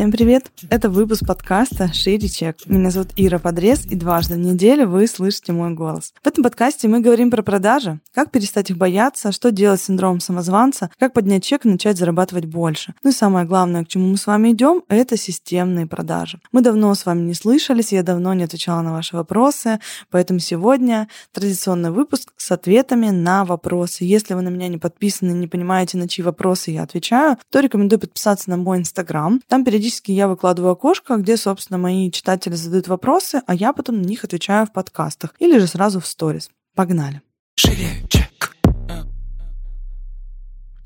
Всем привет! Это выпуск подкаста «Шире чек». Меня зовут Ира Подрез, и дважды в неделю вы слышите мой голос. В этом подкасте мы говорим про продажи, как перестать их бояться, что делать с синдромом самозванца, как поднять чек и начать зарабатывать больше. Ну и самое главное, к чему мы с вами идем, это системные продажи. Мы давно с вами не слышались, я давно не отвечала на ваши вопросы, поэтому сегодня традиционный выпуск с ответами на вопросы. Если вы на меня не подписаны, не понимаете, на чьи вопросы я отвечаю, то рекомендую подписаться на мой инстаграм. Там перед периодически я выкладываю окошко, где, собственно, мои читатели задают вопросы, а я потом на них отвечаю в подкастах или же сразу в сторис. Погнали. Шире.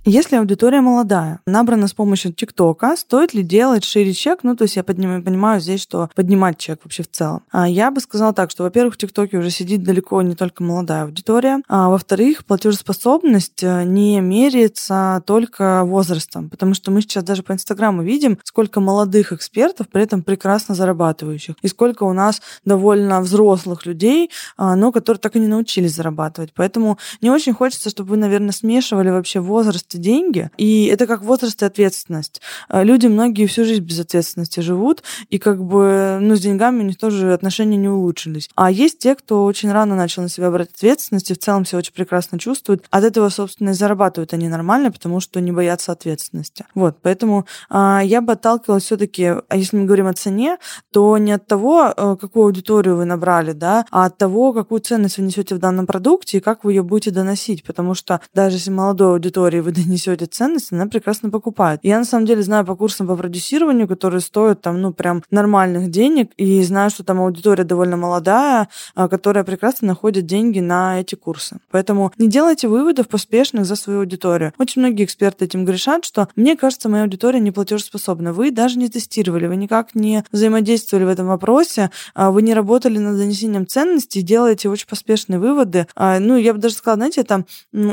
Если аудитория молодая, набрана с помощью ТикТока, стоит ли делать шире чек? Ну, то есть я поднимаю, понимаю здесь, что поднимать чек вообще в целом. А я бы сказала так, что, во-первых, в ТикТоке уже сидит далеко не только молодая аудитория, а во-вторых, платежеспособность э, не меряется только возрастом, потому что мы сейчас даже по Инстаграму видим, сколько молодых экспертов, при этом прекрасно зарабатывающих, и сколько у нас довольно взрослых людей, а, но которые так и не научились зарабатывать. Поэтому не очень хочется, чтобы вы, наверное, смешивали вообще возраст деньги, и это как возраст и ответственность. А, люди многие всю жизнь без ответственности живут, и как бы, ну, с деньгами у них тоже отношения не улучшились. А есть те, кто очень рано начал на себя брать ответственность, и в целом все очень прекрасно чувствуют. От этого, собственно, и зарабатывают они нормально, потому что не боятся ответственности. Вот, поэтому а, я бы отталкивалась все таки а если мы говорим о цене, то не от того, а, какую аудиторию вы набрали, да, а от того, какую ценность вы несете в данном продукте и как вы ее будете доносить. Потому что даже если молодой аудитории вы несете ценность, она прекрасно покупает. Я на самом деле знаю по курсам по продюсированию, которые стоят там, ну, прям нормальных денег, и знаю, что там аудитория довольно молодая, а, которая прекрасно находит деньги на эти курсы. Поэтому не делайте выводов поспешных за свою аудиторию. Очень многие эксперты этим грешат, что мне кажется, моя аудитория не платежеспособна. Вы даже не тестировали, вы никак не взаимодействовали в этом вопросе, а, вы не работали над донесением ценностей, делаете очень поспешные выводы. А, ну, я бы даже сказала, знаете, это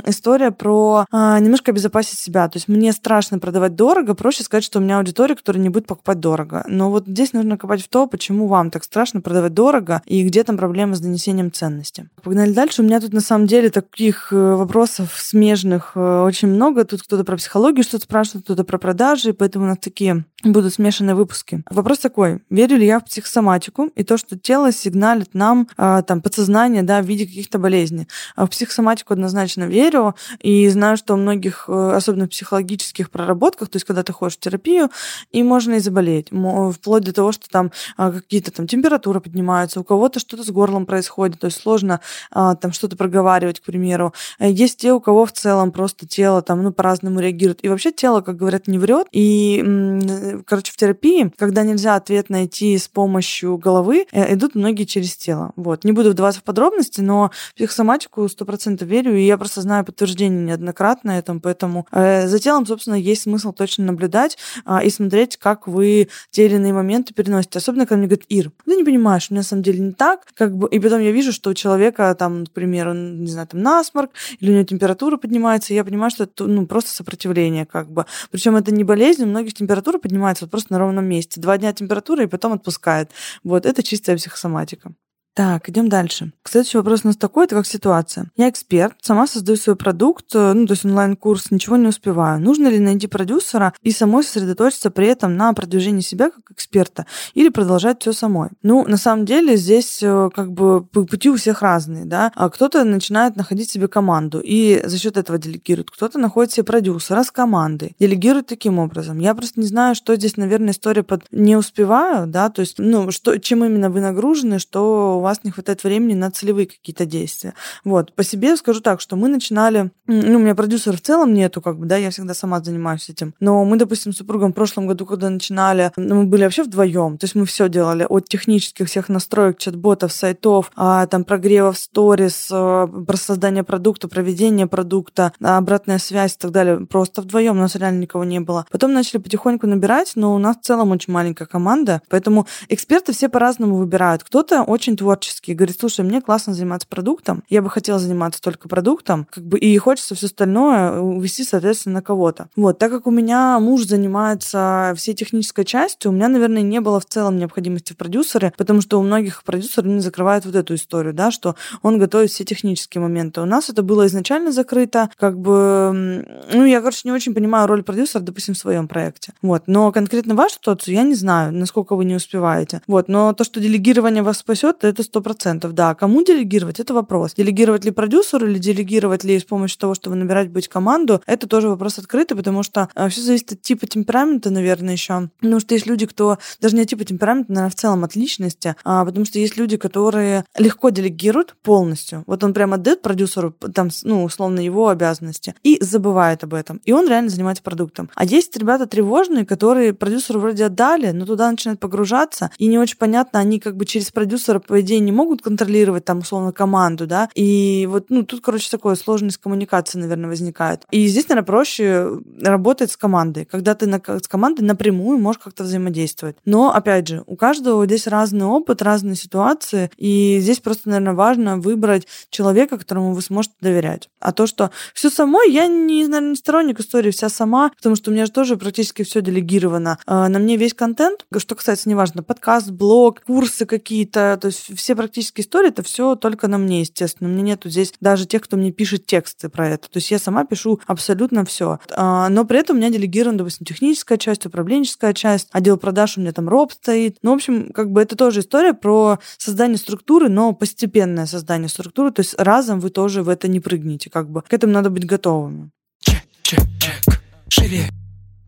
история про немножко обезопасить себя. То есть мне страшно продавать дорого, проще сказать, что у меня аудитория, которая не будет покупать дорого. Но вот здесь нужно копать в то, почему вам так страшно продавать дорого и где там проблемы с донесением ценности. Погнали дальше. У меня тут на самом деле таких э, вопросов смежных э, очень много. Тут кто-то про психологию что-то спрашивает, кто-то про продажи, поэтому у нас такие будут смешанные выпуски. Вопрос такой. Верю ли я в психосоматику и то, что тело сигналит нам, а, там, подсознание, да, в виде каких-то болезней? А в психосоматику однозначно верю и знаю, что у многих Э, особенно в психологических проработках, то есть когда ты ходишь в терапию, и можно и заболеть, вплоть до того, что там а, какие-то там температуры поднимаются, у кого-то что-то с горлом происходит, то есть сложно а, там что-то проговаривать, к примеру. Э, есть те, у кого в целом просто тело там, ну, по-разному реагирует. И вообще тело, как говорят, не врет. И, короче, в терапии, когда нельзя ответ найти с помощью головы, э, идут многие через тело. Вот. Не буду вдаваться в подробности, но психосоматику 100% верю, и я просто знаю подтверждение неоднократно этому, поэтому Поэтому э, за телом, собственно, есть смысл точно наблюдать а, и смотреть, как вы те или иные моменты переносите. Особенно, когда мне говорят, Ир, ты не понимаешь, у меня на самом деле не так. Как бы, и потом я вижу, что у человека, там, к примеру, не знаю, там насморк, или у него температура поднимается, и я понимаю, что это ну, просто сопротивление как бы. Причем это не болезнь, у многих температура поднимается вот просто на ровном месте. Два дня температура, и потом отпускает. Вот, это чистая психосоматика. Так, идем дальше. Следующий вопрос у нас такой, это как ситуация. Я эксперт, сама создаю свой продукт, э, ну, то есть онлайн-курс, ничего не успеваю. Нужно ли найти продюсера и самой сосредоточиться при этом на продвижении себя как эксперта или продолжать все самой? Ну, на самом деле здесь э, как бы пути у всех разные, да. А кто-то начинает находить себе команду и за счет этого делегирует. Кто-то находит себе продюсера с командой, делегирует таким образом. Я просто не знаю, что здесь, наверное, история под «не успеваю», да, то есть, ну, что, чем именно вы нагружены, что у вас не хватает времени на целевые какие-то действия. Вот. По себе скажу так, что мы начинали... Ну, у меня продюсера в целом нету, как бы, да, я всегда сама занимаюсь этим. Но мы, допустим, с супругом в прошлом году, когда начинали, ну, мы были вообще вдвоем. То есть мы все делали от технических всех настроек, чат-ботов, сайтов, а, там, прогревов сторис, а, про создание продукта, проведение продукта, обратная связь и так далее. Просто вдвоем у нас реально никого не было. Потом начали потихоньку набирать, но у нас в целом очень маленькая команда, поэтому эксперты все по-разному выбирают. Кто-то очень творческий творческий, говорит, слушай, мне классно заниматься продуктом, я бы хотела заниматься только продуктом, как бы, и хочется все остальное увести, соответственно, на кого-то. Вот, так как у меня муж занимается всей технической частью, у меня, наверное, не было в целом необходимости в продюсере, потому что у многих продюсеров не закрывают вот эту историю, да, что он готовит все технические моменты. У нас это было изначально закрыто, как бы, ну, я, короче, не очень понимаю роль продюсера, допустим, в своем проекте. Вот, но конкретно вашу ситуацию я не знаю, насколько вы не успеваете. Вот, но то, что делегирование вас спасет, это сто процентов, да. Кому делегировать, это вопрос. Делегировать ли продюсеру или делегировать ли с помощью того, что вы набираете быть команду, это тоже вопрос открытый, потому что э, все зависит от типа темперамента, наверное, еще. Потому что есть люди, кто даже не от типа темперамента, наверное, в целом от личности, а, потому что есть люди, которые легко делегируют полностью. Вот он прямо отдает продюсеру там, ну, условно, его обязанности и забывает об этом. И он реально занимается продуктом. А есть ребята тревожные, которые продюсеру вроде отдали, но туда начинают погружаться, и не очень понятно, они как бы через продюсера, по идее, не могут контролировать там, условно, команду, да, и вот, ну, тут, короче, такое сложность коммуникации, наверное, возникает. И здесь, наверное, проще работать с командой, когда ты на, с командой напрямую можешь как-то взаимодействовать. Но, опять же, у каждого здесь разный опыт, разные ситуации, и здесь просто, наверное, важно выбрать человека, которому вы сможете доверять. А то, что все самой, я не, наверное, не сторонник истории вся сама, потому что у меня же тоже практически все делегировано. А, на мне весь контент, что касается, неважно, подкаст, блог, курсы какие-то, то есть все практически истории, это все только на мне, естественно. У меня нету здесь даже тех, кто мне пишет тексты про это. То есть я сама пишу абсолютно все. А, но при этом у меня делегирована, допустим, техническая часть, управленческая часть, отдел продаж у меня там роб стоит. Ну, в общем, как бы это тоже история про создание структуры, но постепенное создание структуры. То есть разом вы тоже в это не прыгнете. Как бы к этому надо быть готовыми. Чек, чек, чек. Шире.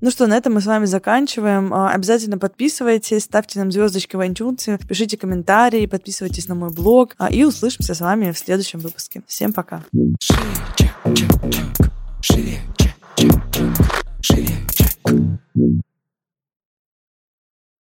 Ну что, на этом мы с вами заканчиваем. А, обязательно подписывайтесь, ставьте нам звездочки в iTunes, пишите комментарии, подписывайтесь на мой блог. А, и услышимся с вами в следующем выпуске. Всем пока. Шире, чек.